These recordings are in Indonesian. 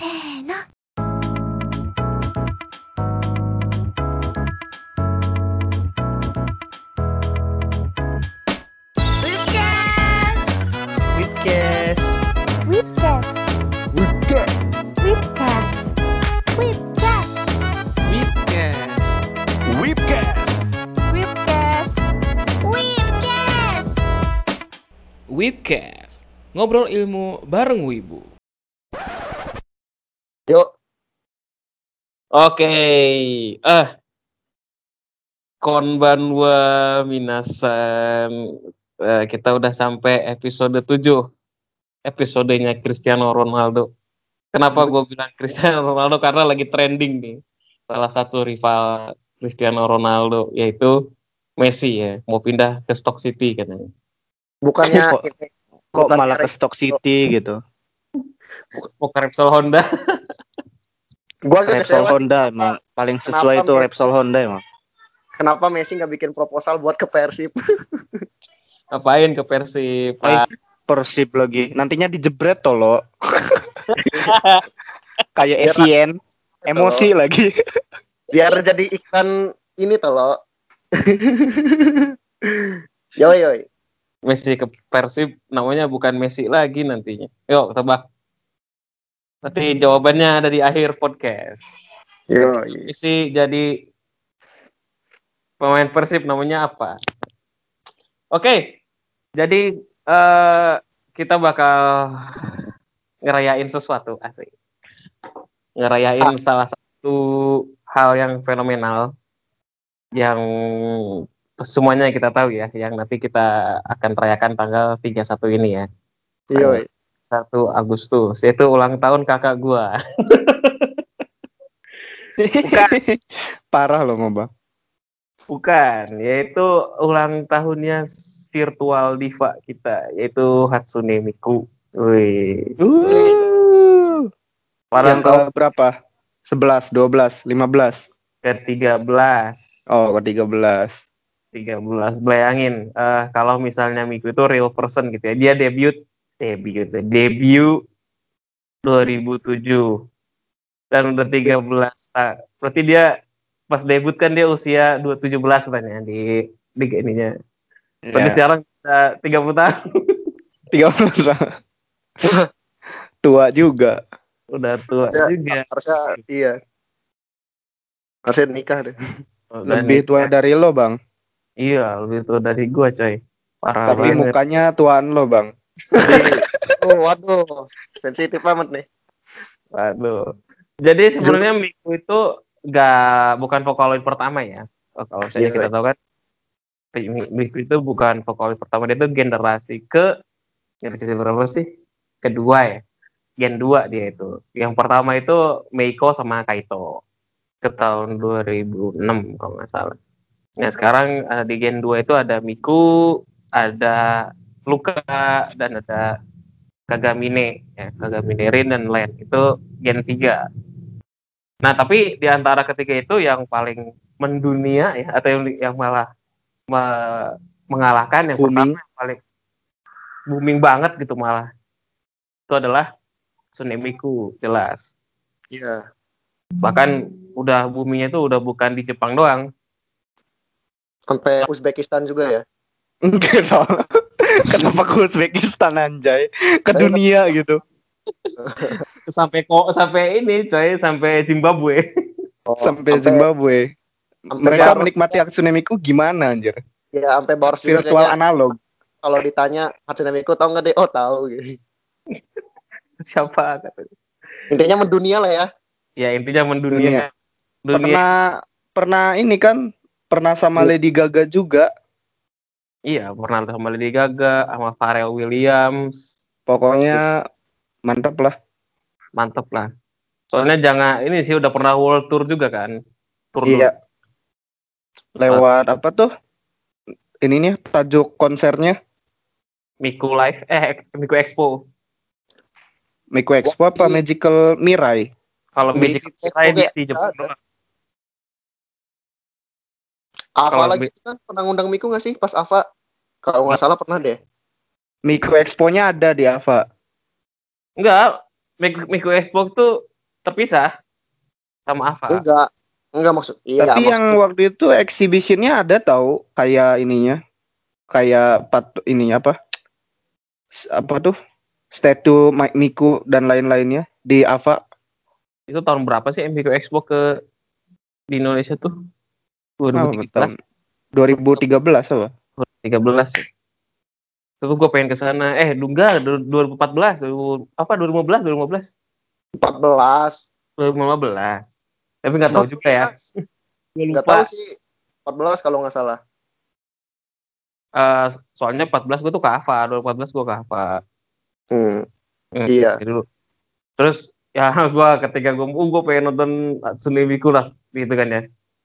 せーの。Webcast. Ngobrol ilmu bareng Wibu. Yuk. Oke. Eh. Konbanwa minasan. Eh, kita udah sampai episode 7. Episodenya Cristiano Ronaldo. Kenapa gue bilang Cristiano Ronaldo? Karena lagi trending nih. Salah satu rival Cristiano Ronaldo yaitu Messi ya. Mau pindah ke Stock City katanya. Bukannya Kok- kok bukan malah ke Stock City gitu. Mau ke Repsol Honda. Gua agak Repsol kecewa Honda emang paling sesuai Kenapa, itu? Repsol Honda emang. kenapa Messi nggak bikin proposal buat ke Persib. Ngapain ke Persib? Eh? Persib lagi. Nantinya dijebret tolo. Kayak Biar- Essien. Emosi lagi. Biar jadi iklan ini tuh lo. yoi yoi. Messi ke Persib namanya bukan Messi lagi nantinya. Yuk tebak. Nanti jawabannya ada di akhir podcast. Yoi. Messi jadi pemain Persib namanya apa? Oke. Jadi eh kita bakal ngerayain sesuatu asik. Ngerayain salah satu hal yang fenomenal yang semuanya kita tahu ya, yang nanti kita akan rayakan tanggal 31 ini ya. Yoi. 1 Agustus itu ulang tahun kakak gua. Parah loh bang. Bukan, yaitu ulang tahunnya virtual diva kita, yaitu Hatsune Miku. Wih, Uh. Yang ke berapa? 11, 12, 15. ke-13. Oh, ke 13. 13. Bayangin, eh, kalau misalnya Miku itu real person gitu ya. Dia debut, debut, debut 2007. Dan udah 13. Nah, berarti dia pas debut kan dia usia 217 katanya di di ininya. Tapi Ya, sekarang udah 30 tahun. 30 Tua juga. Udah tua Ya, juga. Harusnya iya. Harusnya nikah deh. Udah Lebih nih. tua dari lo bang. Iya, lebih tua dari gua coy. Parah Tapi banget. mukanya tuaan lo bang. Oh, waduh. Sensitif amat nih. Waduh. Jadi sebenarnya Miku itu gak bukan vokaloid pertama ya. Oh, kalau saya Iya. kita tahu kan Mi- Miku itu bukan vokaloid pertama dia itu generasi ke generasi berapa sih? Kedua ya. Gen 2 dia itu. Yang pertama itu Meiko sama Kaito. Ke tahun 2006 kalau nggak salah. Nah sekarang eh, di Gen 2 itu ada Miku, ada Luka, dan ada Kagamine. Ya, Kagamine Rin dan Len. Itu Gen 3. Nah tapi di antara ketiga itu yang paling mendunia ya, atau yang, yang malah me- mengalahkan yang Booming. pertama yang paling booming banget gitu malah. Itu adalah Tsunemiku, jelas Iya. bahkan udah buminya itu udah bukan di Jepang doang Sampai Uzbekistan juga ya. Enggak salah. Kenapa ke Uzbekistan anjay? Ke dunia gitu. sampai kok sampai ini coy sampai Zimbabwe Oh, Sampai Zimbabwe. sampai Mereka menikmati Hatsune Miku gimana anjir? Ya, sampai Boros Virtual kayaknya. analog. Kalau ditanya Hatsune Miku tahu nggak deh? Oh tahu. gitu. siapa katanya Intinya mendunia lah ya. ya intinya mendunia dunia Pernah pernah ini kan pernah sama Lady Gaga juga. Iya pernah sama Lady Gaga sama Pharrell Williams Pokoknya mantap lah. mantep lah soalnya jangan ini sih udah pernah world tour juga kan tour dulu. Iya. Lewat apa tuh? Ini nih tajuk konsernya Miku Live eh Miku Expo Miku Expo apa Magical Mirai? kalau Di- Magic di- Jepang ada. doang. Ava Kalau lagi kan pernah ngundang Miku nggak sih pas Ava? Kalau nggak salah pernah deh. Miku Expo-nya ada di Ava. enggak Miku, Miku Expo tuh terpisah sama Ava. Enggak. Enggak maksud. Iya, Tapi maksud- yang waktu itu exhibitionnya ada tahu kayak ininya, kayak pat ininya apa? S- Apa tuh? Statue Mike Miku dan lain-lainnya di Ava. Itu tahun berapa sih MBQ Expo ke di Indonesia tuh? Apa 2013, tahun? 2013 apa? 2013. Itu tuh gue pengen ke sana. Eh, enggak, 2014, 2000, apa 2015, 2015, 14. 2015. Tapi nggak tahu juga ya. Lupa. tahu sih. 14 kalau nggak salah. Eh, soalnya 14 gue tuh ke Ava, 2014 gue ke Ava. Hmm. Hmm, Iya. Dulu. Terus ya gue ketika gue oh, gue pengen nonton Hatsune Miku lah gitu kan ya.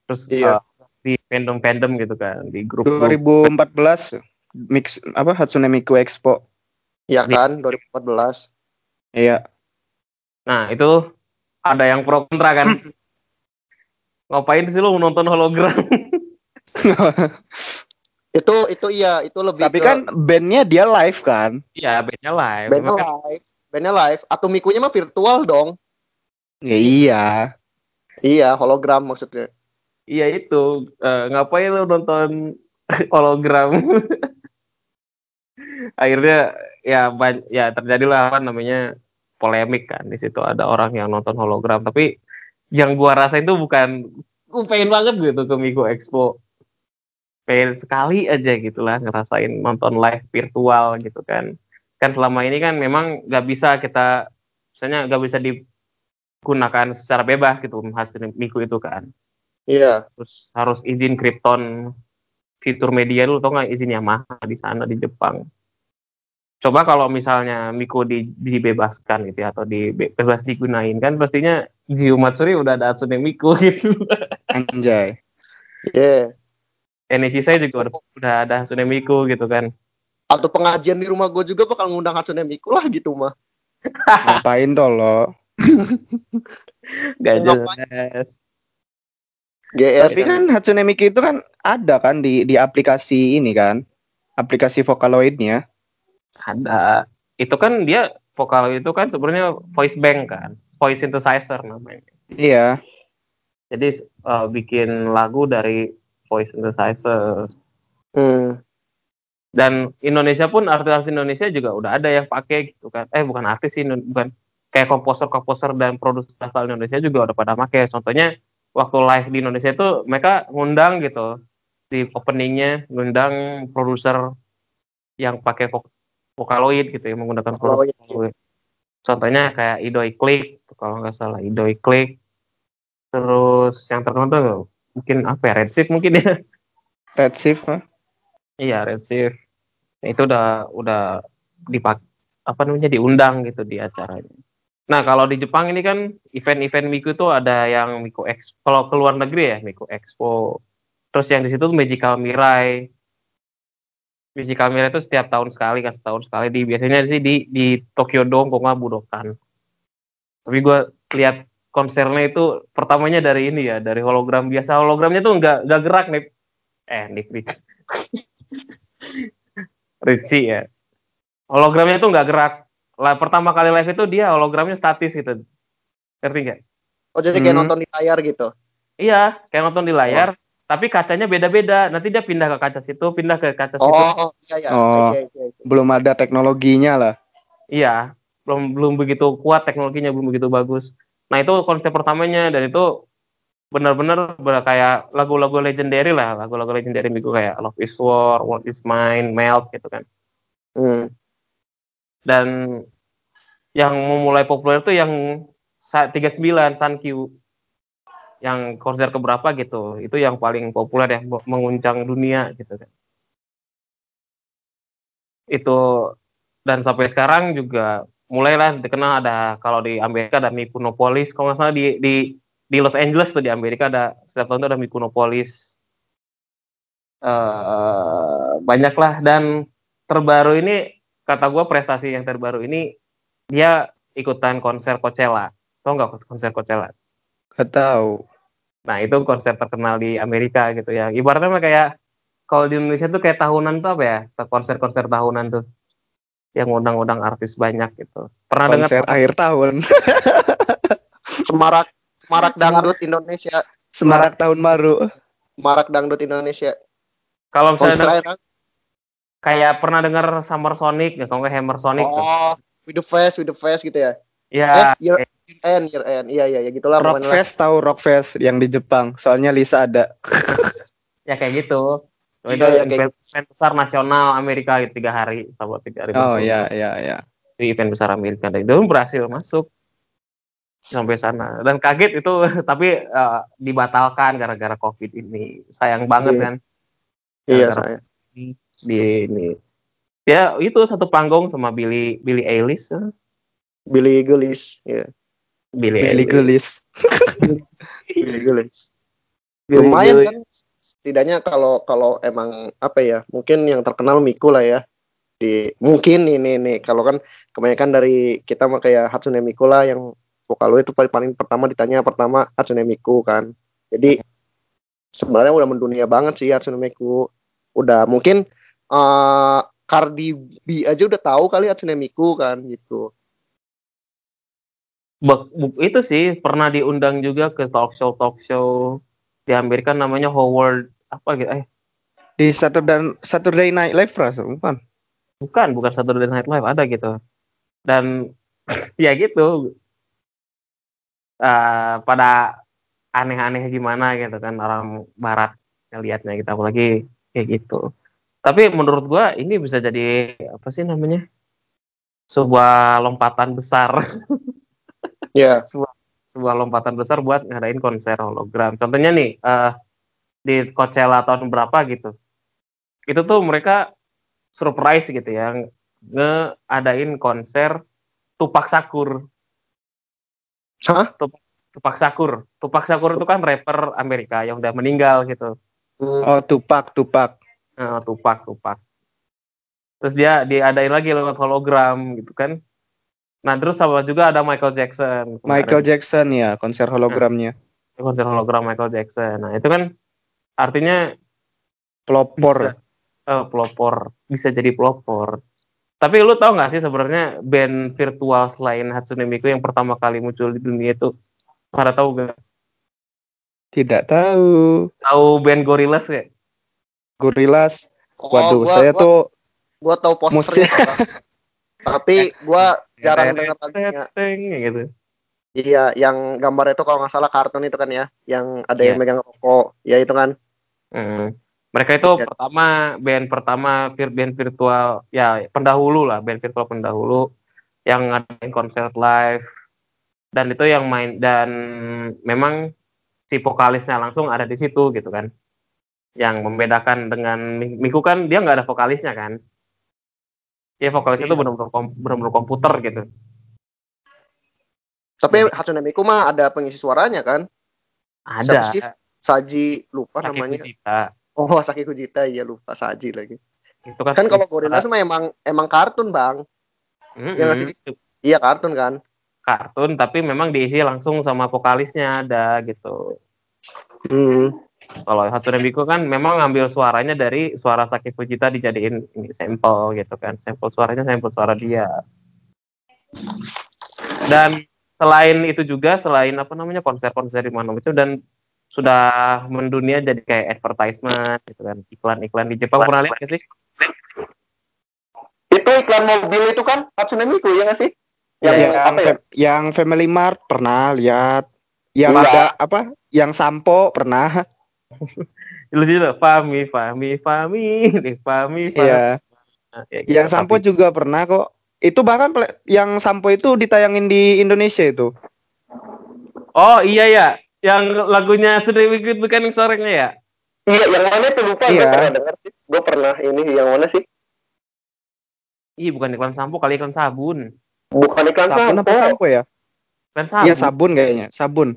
Terus Iya. eh, di fandom-fandom gitu kan di grup 2014 mix apa Hatsune Miku Expo. Di- kan 2014. Iya. Nah itu ada yang pro kontra kan. Ngapain sih lu nonton hologram? Itu itu iya, itu lebih Tapi ke kan bandnya dia live kan? Iya bandnya live. bandnya live. Bandnya live. Atau mikunya mah virtual dong. Ya iya. Iya, hologram maksudnya. Iya itu. Eh, ngapain lu nonton hologram? Akhirnya ya ban- ya terjadilah apa namanya polemik kan. Di situ ada orang yang nonton hologram. Tapi yang gua rasain tuh bukan gua pengen banget gitu ke Migo Expo. Pengen sekali aja gitu lah ngerasain nonton live virtual gitu kan. Kan selama ini kan memang nggak bisa kita misalnya nggak bisa digunakan secara bebas gitu Hatsune Miku itu kan Iya. terus harus izin Krypton fitur media lu tau nggak izin Yamaha di sana di Jepang coba kalau misalnya Miko di, dibebaskan gitu ya, atau di bebas digunain kan pastinya Jiu Matsuri udah ada Hatsune Miku gitu Anjay. Iya. NEC saya juga udah, udah ada Hatsune Miku gitu kan Atau pengajian di rumah gue juga bakal ngundang Hatsune Miku lah gitu mah. Ngapain tolo? gak jelas GS Tapi kan Hatsune Miku itu kan ada kan di di aplikasi ini kan? Aplikasi Vocaloid-nya. ada itu kan dia vokal itu kan sebenarnya voice bank kan voice synthesizer namanya Iya. jadi eh, bikin lagu dari voice synthesizer Hmm. dan Indonesia pun artis Indonesia juga udah ada yang pakai gitu kan eh bukan artis sih bukan kayak komposer komposer dan produser asal Indonesia juga udah pada pakai contohnya waktu live di Indonesia itu mereka ngundang gitu di openingnya ngundang produser yang pakai vok- Vocaloid gitu yang menggunakan Vocaloid, Vocaloid. contohnya kayak Idoi Click kalau nggak salah Idoi Click terus yang terkenal tuh mungkin apa ya Redshift mungkin ya Red Shift. huh? Iya, Redshift. Itu udah udah dipak apa namanya diundang gitu di acaranya. Nah, kalau di Jepang ini kan event-event Miku itu ada yang Miku Expo. Kalau ke luar negeri ya Miku Expo. Terus yang di situ Magical Mirai. Magical Mirai itu setiap tahun sekali kan setahun sekali di biasanya sih di di Tokyo Dome kok nggak Budokan. Tapi gue lihat konsernya itu pertamanya dari ini ya, dari hologram biasa. Hologramnya tuh nggak nggak gerak nih. Eh, Nick, Nick. Richie ya. Hologramnya tuh nggak gerak. Lah pertama kali live itu dia hologramnya statis gitu. Ngerti nggak? Oh jadi kayak Hmm. nonton di layar gitu. Iya, kayak nonton di layar, tapi kacanya beda-beda. Nanti dia pindah ke kaca situ, pindah ke kaca situ. Oh, oh iya iya. Oh. Iya, iya, iya. Belum ada teknologinya lah. Iya, belum belum begitu kuat teknologinya, belum begitu bagus. Nah itu konsep pertamanya dan itu benar-benar ber- kayak lagu-lagu legendary lah, lagu-lagu legendary Miku kayak Love Is War, What Is Mine, Melt gitu kan. Hmm. Dan yang memulai populer tuh yang sa- 39 Sun Q. Yang konser keberapa gitu. Itu yang paling populer ya me- menguncang dunia gitu kan. Itu dan sampai sekarang juga mulailah dikenal ada kalau di Amerika ada Mikunopolis kalau nggak salah di di di Los Angeles tuh di Amerika ada setiap tahun tuh ada Mikunopolis. Eh banyak lah dan terbaru ini kata gue prestasi yang terbaru ini dia ikutan konser Coachella tau nggak konser Coachella Gak tahu. nah itu konser terkenal di Amerika gitu ya ibaratnya kayak kalau di Indonesia tuh kayak tahunan tuh apa ya konser-konser tahunan tuh yang undang-undang artis banyak gitu pernah dengar Konser akhir tahun. Semarak Semarak dangdut Indonesia. Semarak tahun baru. Semarak dangdut Indonesia. Kalau misalnya Monster denger- Island. Kayak pernah dengar Summer Sonic, ya kalau nggak Hammer Sonic tuh. Oh, with the face, with the face gitu ya. Ya, eh, year end, year end. Iya, iya, ya gitulah lah. Rockfest tahu Rockfest yang di Jepang. Soalnya Lisa ada. ya kayak gitu. Iya, itu iya, kayak event, event besar nasional Amerika gitu, tiga hari, sama tiga hari. Oh berturut-turut. ya ya ya. Itu event besar Amerika dan itu berhasil masuk sampai sana dan kaget itu tapi eh, dibatalkan gara-gara covid ini sayang banget Iya. kan Iya, Gara-gara saya. Di ini ya itu satu panggung sama Billy Billy Eilish. Billy Gulis. Iya. Billy, Billy Eilish. Billy. Billy Lumayan Eilish. kan setidaknya kalau kalau emang apa ya mungkin yang terkenal Miku lah ya di mungkin ini nih kalau kan kebanyakan dari kita mah kayak Hatsune Miku lah yang vokal itu paling, paling pertama ditanya pertama Hatsune Miku kan jadi sebenarnya udah mendunia banget sih Hatsune Miku udah mungkin eh Cardi B aja udah tahu kali Hatsune Miku kan gitu. Itu sih pernah diundang juga ke talk show talk show. Di Amerika namanya Howard apa gitu eh. Di Saturday Saturday Night Live rasa bukan? bukan bukan Saturday Night Live ada gitu. Dan ya gitu. Eh, pada aneh-aneh gimana gitu kan orang barat ngelihatnya gitu apalagi kayak gitu tapi menurut gua ini bisa jadi apa sih namanya sebuah lompatan besar ya sebuah, sebuah lompatan besar buat ngadain konser hologram. Contohnya nih eh, di Coachella tahun berapa gitu. Itu tuh mereka surprise gitu ya ngeadain konser Tupac Shakur. Hah? Tupac Shakur. Tupac Shakur itu kan rapper Amerika yang udah meninggal gitu. Hmm, Oh Tupac Tupac. Eh, Tupac, Tupac. Terus dia diadain lagi lewat hologram gitu kan. Nah terus sama juga ada Michael Jackson. kemarin. Michael Jackson ya konser hologramnya. konser hologram Michael Jackson. Nah, itu kan artinya Pelopor. bisa, eh, pelopor, bisa jadi pelopor. Tapi lu tau nggak sih sebenarnya band virtual selain Hatsune Miku yang pertama kali muncul di dunia itu pada tahu gak? Tidak tahu. Tahu band Gorillaz ya? Gorillaz. oh, Waduh, gua- saya gua- tuh gua tahu posternya tapi gua jarang dengar lagunya gitu. Iya, yang gambar itu kalau nggak salah kartun itu kan ya, yang ada yang Iya. megang rokok, ya itu kan. Hmm. Mereka itu Iya. pertama band pertama vir- band virtual ya pendahulu lah band virtual pendahulu yang ngadain konser live dan itu yang main dan memang si vokalisnya langsung ada di situ gitu kan yang membedakan dengan Mi- Miku kan dia nggak ada vokalisnya kan dia vokalis itu Iya. benar-benar kom- benar-benar komputer gitu Tapi Hatsune Miku mah ada pengisi suaranya kan? ada Siapa sih? Saji lupa Saki namanya. Fujita. Oh, Saki Fujita iya lupa Saji lagi. itu kan Kan kalau Gorillaz mah emang emang kartun, Bang. Iya nggak sih? Iya kartun kan. kartun tapi memang diisi langsung sama vokalisnya ada gitu Hmm. Kalau Hatsune Miku kan memang ngambil suaranya dari suara Saki Fujita dijadiin ini sampel gitu kan. Sampel suaranya sampel suara dia. Dan selain itu juga selain apa namanya konser-konser di mana itu dan sudah mendunia jadi kayak advertisement gitu kan iklan-iklan di Jepang pernah lihat sih Itu iklan mobil itu kan Hatsune Miku ya nggak sih? Yang, yang, apa ya? yang Family Mart pernah lihat. Yang Enggak. ada apa? Yang sampo pernah. Lucu tuh Fami Fami Fami nih Fami Fami Iya. Nah, gitu. Yang sampo Tapi- juga pernah kok. Itu bahkan yang sampo itu ditayangin di Indonesia itu. oh iya ya yang lagunya Miku itu kan yang suaranya ya Iya, yang mana itu lupa Iya. gue pernah dengar sih. Gue pernah ini yang mana sih? Ih bukan iklan sampo kali iklan sabun Bukan iklan Sabun apa sampo ya? iklan sabun Iya sabun kayaknya, sabun.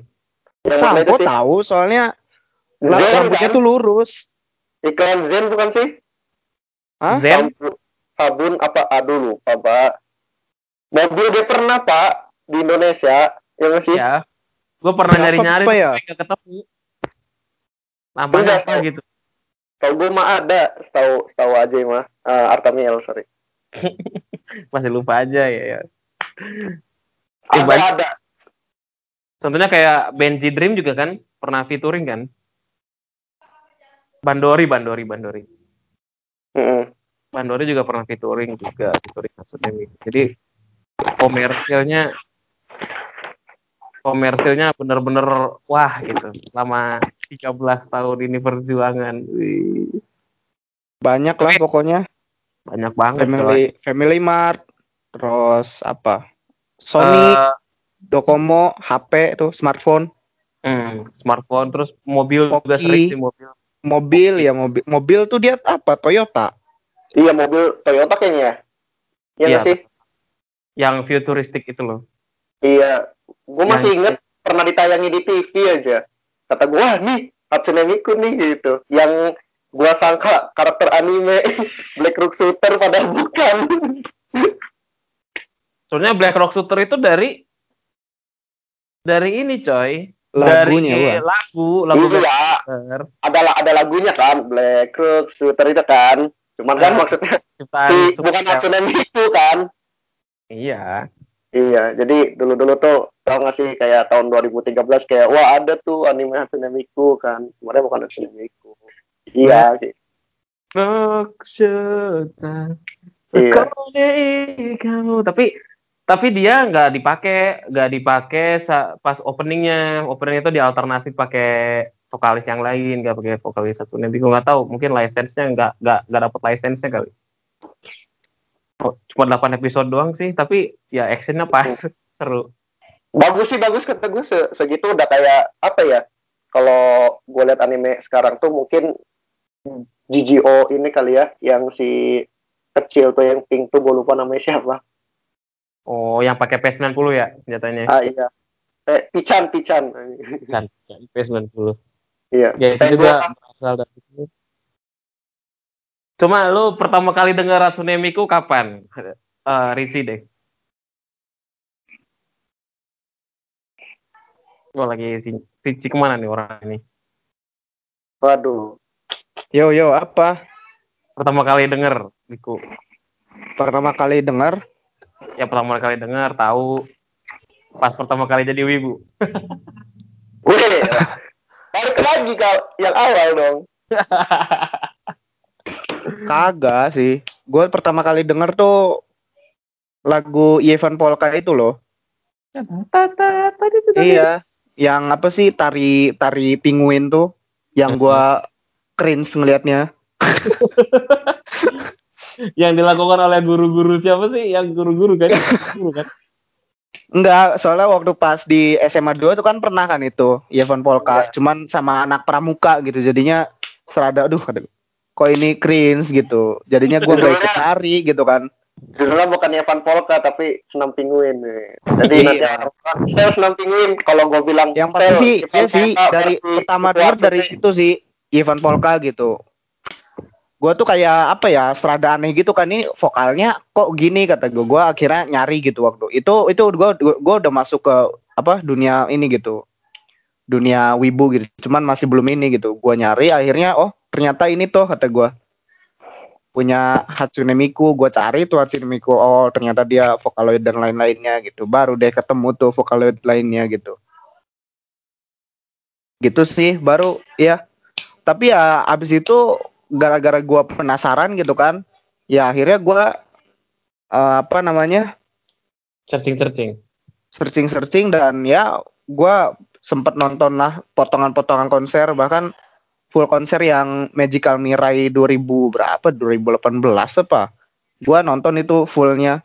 Yang Sampo tahu soalnya lah, Zen, rambutnya kan? tuh lurus. Iklan Zen bukan sih? Hah? Zen Sabun, sabun apa? Aduh lupa, Pak. Mobil dia pernah, Pak, di Indonesia. Ya nggak sih? ya gue pernah Apa nyari nyari apa ya? tapi nggak ketemu namanya Enggak, apa tahu. gitu Tahu gue mah ada, setahu setahu aja mah. Eh, Artamiel, sorry. masih lupa aja ya, ya. Ada, ada. Contohnya kayak Benji Dream juga kan pernah featuring kan? Bandori, Bandori, Bandori. Mm-mm. Bandori juga pernah featuring juga featuring Hatsune. Jadi komersilnya komersilnya bener-bener wah gitu selama 13 tahun ini perjuangan Wih, Banyak lah pokoknya. banyak banget coy. Family Family Mart, terus apa? Sony, Eh, Docomo, HP tuh, smartphone, hmm, smartphone terus mobil juga Poki. sering sih mobil mobil ya mobil. Mobil tuh dia apa? Toyota. Iya mobil Toyota kayaknya ya. Iya Iya. sih? yang futuristik itu loh Iya. Gue masih inget pernah ditayangi di TV aja. Kata gue, wah nih Hatsune Miku nih gitu. Yang gua sangka karakter anime Black Rock Shooter padahal bukan. soalnya Black Rock Shooter itu dari dari ini coy Lagunya, dari wah. lagu lagu Black Shooter ada ada lagunya kan Black Rock Shooter itu kan. Cuman kan Ah. maksudnya ciptaan si bukan. Hatsune Miku kan. iya Iya, jadi dulu-dulu tuh tau gak sih kayak tahun 2013 kayak wah ada tuh anime Hatsune Miku kan. Sebenarnya bukan Hatsune Miku. Iya sih. Rock Shooter Iya. Kamu tapi tapi dia nggak dipakai nggak dipakai pas openingnya. Opening itu dialternasi pakai vokalis yang lain nggak pakai vokalis satu nanti gue nggak tahu mungkin license-nya nggak nggak nggak dapat license-nya kali. Oh, cuma 8 episode doang sih tapi ya actionnya pas. Seru. Bagus sih bagus kata gue se- segitu udah kayak apa ya? Kalau gue liat anime sekarang tuh mungkin GGO ini kali ya yang si kecil tuh yang pink tuh gue lupa namanya siapa. Oh yang pakai PS90 ya senjatanya Ah iya. Eh, Pican Pican. kan PS90 Iya. ya itu Eh, juga gua- berasal dari itu cuma lu pertama kali dengar Hatsune Miku kapan Eh Richie deh Gue lagi si Richie ke mana nih orang ini Waduh. Yo yo apa? pertama kali denger Miku Pertama kali dengar ya pertama kali denger tahu pas pertama kali jadi wibu Wih. Balik lagi kal yang awal dong. kagak sih. Gue pertama kali denger tuh lagu Ivan Polka itu loh. Iya, yang apa sih tari tari penguin tuh yang gua cringe ngelihatnya. Yang dilakukan oleh guru-guru siapa sih yang guru-guru kan guru kan Enggak, soalnya waktu pas di SMA 2 itu kan pernah kan itu Ivan Polka, Iya. cuman sama anak pramuka gitu. Jadinya serada aduh kok ini cringe gitu. Jadinya gua gak ikut nari gitu kan. Judulnya bukan Evan Polka tapi senam pinguin. nih. Jadi Iya. nanti saya senam pinguin. Kalau gue bilang Yang pasti "Sel, sih, Evan ya sih dari pertama Kuat denger dari nih." situ sih Ivan Polka gitu. Gua tuh kayak apa ya, serada aneh gitu kan ini vokalnya kok gini kata gue. Gua akhirnya nyari gitu waktu. Itu itu gua gua udah masuk ke apa dunia ini gitu. Dunia wibu gitu. Cuman masih belum ini gitu. Gua nyari akhirnya oh ternyata ini tuh kata gua punya Hatsune Miku, gue cari tuh Hatsune Miku, oh ternyata dia Vocaloid dan lain-lainnya gitu, baru deh ketemu tuh Vocaloid lainnya gitu gitu sih baru ya tapi ya abis itu gara-gara gua penasaran gitu kan ya akhirnya gua eh, apa namanya searching searching searching-searching dan ya gua sempet nonton lah potongan-potongan konser bahkan full konser yang Magical Mirai 2000 berapa 2018 apa. Gua nonton itu fullnya.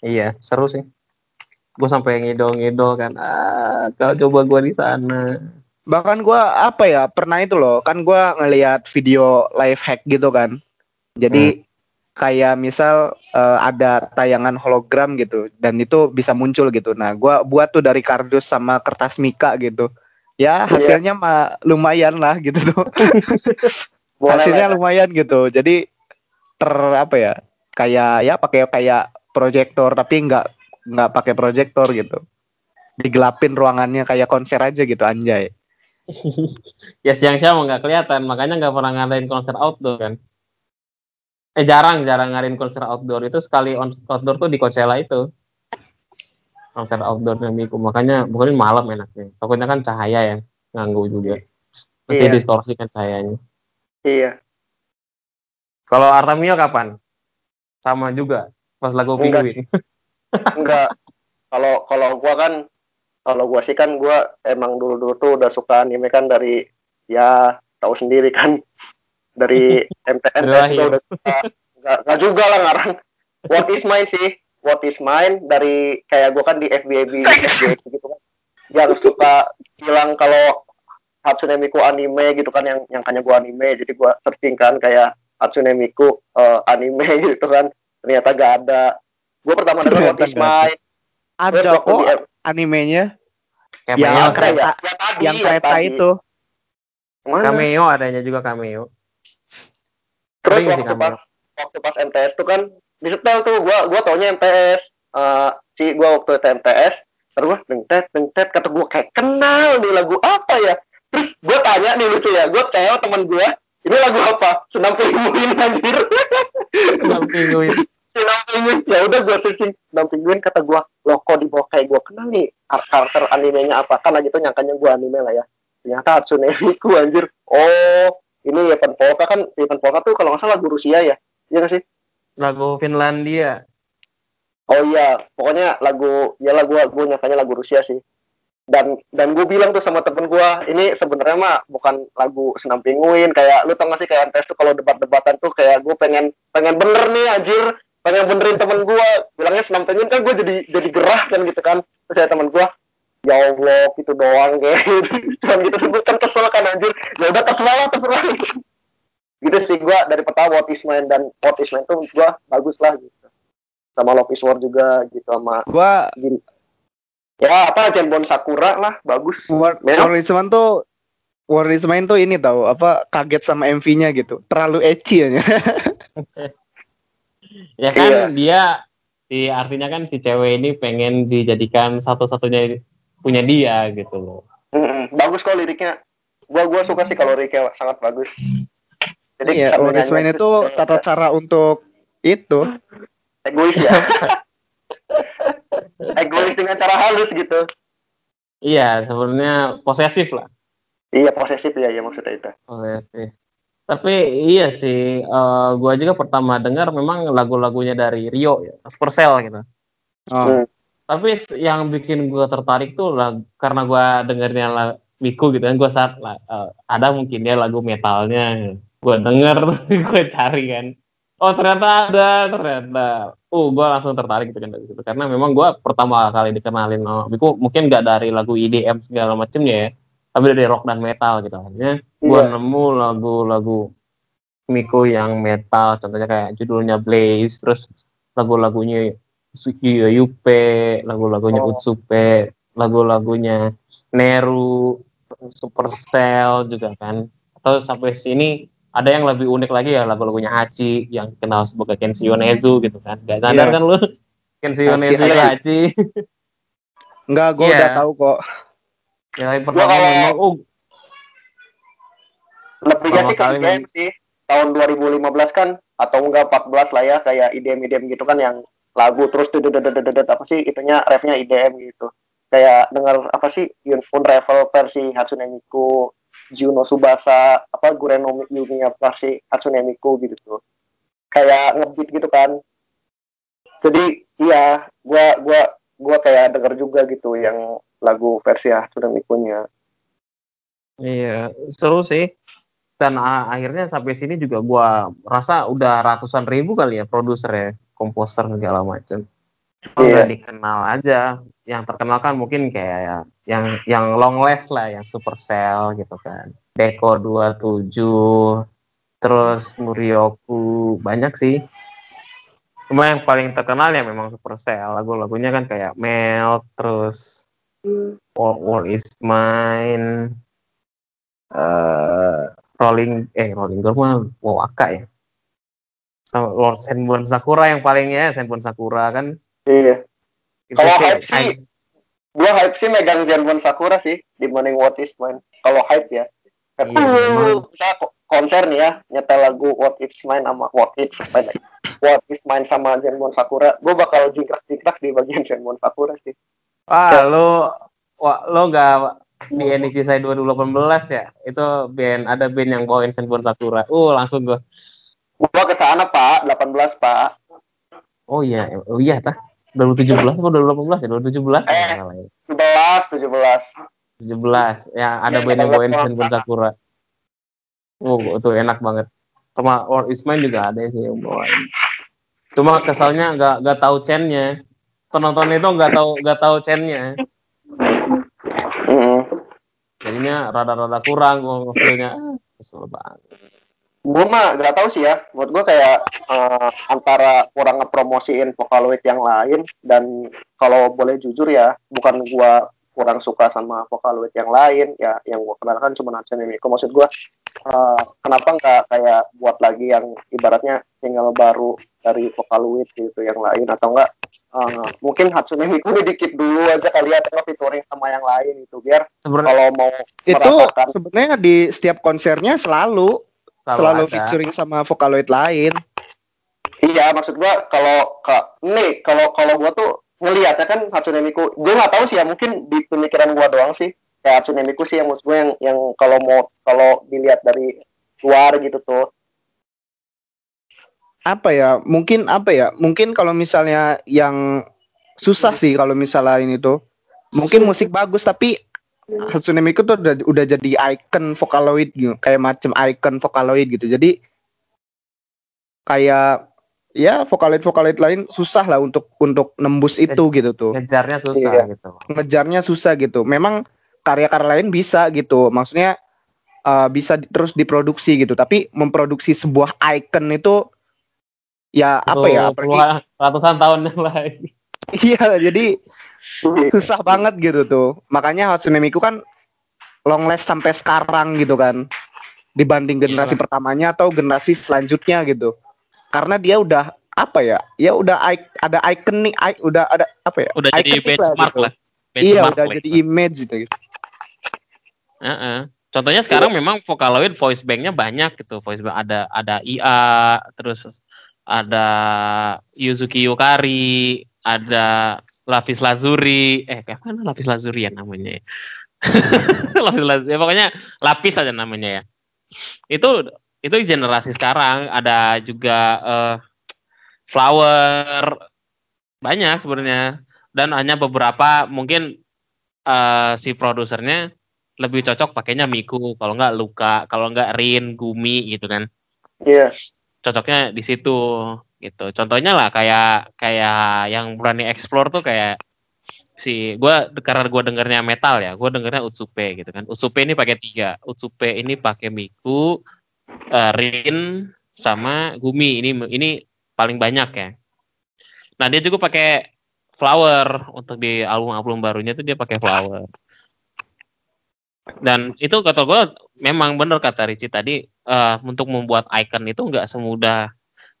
Iya seru sih. Gue sampai ngidol-ngidol kan ah kalau coba gue di sana bahkan gua apa ya pernah itu loh kan gua ngelihat video live hack gitu kan. Jadi kayak misal eh, ada tayangan hologram gitu dan itu bisa muncul gitu. Nah gua buat tuh dari kardus sama kertas mika gitu. Ya hasilnya mah lumayan lah gitu tuh. Boleh hasilnya lah. lumayan gitu. Jadi ter apa ya kayak ya pakai kayak proyektor tapi nggak nggak pakai proyektor gitu. Digelapin ruangannya kayak konser aja gitu anjay ya siang-siang nggak kelihatan makanya nggak pernah ngadain konser outdoor kan. Eh jarang jarang ngadain konser outdoor itu sekali on- outdoor tuh di Coachella itu. Konser outdoornya Miku makanya bukan malam enaknya. Takutnya kan cahaya ya ganggu juga. Nanti Iya. distorsi kan cahayanya. Iya. kalau Artemio kapan? Sama juga pas lagu Enggak Penguin Enggak. Kalau kalau gua kan kalau gua sih kan gua emang dulu-dulu tuh udah suka anime kan dari ya tahu sendiri kan dari MTN juga udah suka. Enggak, enggak juga lah ngarang. What is mine sih? What is mine dari kayak gua kan di FBB FBB gitu kan. Yang suka bilang kalau Hatsune Miku anime gitu kan yang yang kayaknya gua anime jadi gua searching kan kayak Hatsune Miku eh, anime gitu kan ternyata gak ada gue pertama dengar What is nggak ada. Mine Ada kok M- animenya cameo Yang Yang kereta- ya, ya tadi, yang kereta tadi. itu. Mana? cameo adanya juga cameo Terus Sering sih waktu cameo. pas waktu pas MTS tuh kan disetel tuh gua gua taunya MTS Eh, si gua waktu itu MTS terus gua dengtet dengtet kata gua kayak kenal nih lagu apa ya terus gua tanya nih lucu ya gua tanya teman gua ini lagu apa senam penguin anjir Senam Penguin. penguin ya udah gua searching senam penguin kata gua loh kok di bawah kayak gua kenal nih? Kar- karakter animenya apa? Kan lagi tuh nyangkanya gua anime lah ya. Ternyata Hatsune Miku anjir. Oh ini Event Polka kan Event Polka tuh kalau nggak salah lagu Rusia ya? Iya nggak sih? Lagu Finlandia. Oh iya, pokoknya lagu ya lagu gue nyangkanya lagu Rusia sih. Dan dan gue bilang tuh sama temen gue, ini sebenarnya mah bukan lagu senam penguin. Kayak lu tau gak sih kayak MTS tuh kalau debat-debatan tuh kayak gue pengen pengen bener nih anjir, pengen benerin temen gue. Bilangnya senam penguin kan gue jadi jadi gerah kan gitu kan. Terus saya temen gue, ya Allah gitu doang kayak gitu. Cuman gitu tuh gue kan kesel kan anjir. Ya udah terserah lah terserah. gitu sih gue dari pertama What is Mine dan What is Mine tuh gue bagus lah gitu sama Love is War juga gitu sama Gua gini. ya apa Jambon Sakura lah bagus War, Memang. Warisman tuh Warisman tuh ini tahu apa kaget sama MV-nya gitu. Terlalu ecchi ya. ya kan Iya. dia si artinya kan si cewek ini pengen dijadikan satu-satunya punya dia gitu loh. Mm-mm. bagus kok liriknya. Gua gua suka sih kalau liriknya sangat bagus. Iya, sambil Warisman nyanyi- itu tata cara untuk itu. egois ya. Egois dengan cara halus gitu. Iya sebenarnya posesif lah. Iya posesif ya ya maksudnya itu. Posesif tapi iya sih eh, gua juga pertama dengar memang lagu-lagunya dari Rio ya Supercell gitu. Oh. Hmm. tapi yang bikin gua tertarik tuh lah karena gua dengernya la- Miku gitu kan gua saat eh, ada mungkin dia lagu metalnya. Gua denger gua cari kan. Oh ternyata ada ternyata. Uh gua langsung tertarik gitu kan dari situ. Karena memang gua pertama kali dikenalin sama Miku mungkin nggak dari lagu IDM segala macemnya ya tapi dari rock dan metal gitu akhirnya gua Iya. nemu lagu-lagu Miku yang metal contohnya kayak judulnya Blaze terus lagu-lagunya Yupe lagu-lagunya Oh. Utsupe lagu-lagunya Neru Supercell juga kan atau sampai sini ada yang lebih unik lagi ya lagu-lagunya Hachi yang kenal sebagai Kenshi Yonezu gitu kan gak sadar Iya. kan lu Kenshi Yonezu Hachi. Hachi Enggak, gua Iya. udah tahu kok. Ya yang pertama kalau- memang oh. Lebihnya sih ke IDM sih. Tahun 2015 kan atau enggak 14 lah ya kayak IDM IDM gitu kan yang lagu terus dedet apa sih itunya refnya IDM gitu kayak dengar apa sih Unravel versi Hatsune Miku Juno Subasa apa Gureno Yumiya versi Hatsune Miku gitu tuh kayak ngebeat gitu kan jadi iya gua gua gua kayak denger juga gitu yang lagu versi Hatsune Miku-nya Iya, seru sih. Dan a- akhirnya sampai sini juga gua rasa udah ratusan ribu kali ya produser ya, komposer segala macam. Cuma nggak dikenal aja. Yang terkenal kan mungkin kayak yang yang long last lah, yang Supercell gitu kan. Deko 27, terus Murioku, banyak sih. Cuma yang paling terkenal ya memang Supercell. Lagu-lagunya kan kayak Melt, terus All, All Is Mine, eh Rolling eh Rolling Girl mah Wawaka ya. Sama Lord Senbon Sakura yang palingnya Senbon Sakura kan. iya Kalau sih, hype sih, gua hype sih megang Zenbon Sakura sih dibanding What Is Mine. Kalau hype ya. Iya, uh, konser nih ya, nyetel lagu What Is Mine sama What Is Mine. What Is Mine sama Zenbon Sakura, gua bakal jingkrak-jingkrak di bagian Zenbon Sakura sih. Wah, lo wah, lo nggak di NIC saya 2018 ya? Itu band ada band yang bawain Senbon Sakura. Uh, langsung gue. Gua ke sana, Pak, 18, Pak. Oh iya, oh iya tah. 2017 atau 2018 ya? 2017 Eh. ya, salah ya. 17, 17. 17 ya ada Ya, band yang bawain Senbon Sakura. Oh, itu enak banget. Sama World is Mine juga ada sih yang bawain. Cuma kesalnya nggak nggak tahu chainnya. Penonton itu nggak tahu nggak tahu chainnya. Mm-mm. Jadinya rada-rada kurang gue ngefeel-nya. Kesel banget. Gue mah gak tahu sih ya. Menurut gue kayak eh, antara kurang ngepromosiin Vocaloid yang lain dan kalau boleh jujur ya, bukan gua kurang suka sama Vocaloid yang lain ya. Yang gue kenalkan cuma Hatsune Miku. Maksud gue eh, kenapa nggak kayak buat lagi yang ibaratnya single baru dari Vocaloid gitu yang lain atau enggak eh, mungkin Hatsune Miku dikit dulu aja kali ya atau featuring sama yang lain itu biar Sebenarnya kalau mau Itu sebenarnya di setiap konsernya selalu selalu ada. featuring sama Vocaloid lain. Iya, maksud gua kalau ka, nih kalau kalau gua tuh ngelihatnya kan Hatsune Miku, gua nggak tahu sih ya mungkin di pemikiran gua doang sih. Kayak Hatsune Miku sih yang maksud gua yang yang kalau mau kalau dilihat dari luar gitu tuh. Apa ya? Mungkin apa ya? Mungkin kalau misalnya yang susah sih kalau misalnya ini tuh. Mungkin musik bagus tapi Hatsune Miku tuh udah, udah jadi icon Vocaloid gitu, kayak macam icon Vocaloid gitu. Jadi kayak ya Vocaloid Vocaloid lain susah lah untuk untuk nembus itu gitu tuh. ngejarnya susah Iya. gitu. ngejarnya susah gitu. Memang karya-karya lain bisa gitu. Maksudnya uh, bisa di- terus diproduksi gitu. Tapi memproduksi sebuah icon itu ya apa ya? Apalagi ratusan tahun yang lain. iya jadi susah banget gitu tuh. Makanya Hatsune Miku kan long last sampai sekarang gitu kan. Dibanding generasi Iyalah. pertamanya atau generasi selanjutnya gitu. Karena dia udah apa ya? Ya udah i- ada iconic, i- udah ada apa ya? Udah jadi benchmark gitu. lah. Iya, Benchmark udah lah jadi image gitu. Heeh. Contohnya sekarang memang Vocaloid voice banknya banyak gitu. Voice bank ada ada IA, terus ada Yuzuki Yukari, ada Lapis Lazuri. Eh, kayak mana Lapis Lazuri ya namanya? ya? Lapis Lazuri. Ya, pokoknya lapis aja namanya ya. Itu itu generasi sekarang. Ada juga eh, Flower. Banyak sebenarnya. Dan hanya beberapa mungkin eh, si produsernya lebih cocok pakainya Miku. Kalau nggak Luka kalau nggak Rin Gumi gitu kan. Iya. cocoknya di situ gitu. Contohnya lah kayak kayak yang berani explore tuh kayak si gua karena gua dengernya metal ya gua dengernya Utsupe gitu kan. Utsupe ini pakai tiga. Utsupe ini pakai Miku eh, Rin sama Gumi. Ini ini paling banyak ya. Nah dia juga pakai Flower. Untuk di album-album barunya tuh dia pakai Flower. Dan itu kata gue memang bener kata Ricci tadi eh, untuk membuat icon itu nggak semudah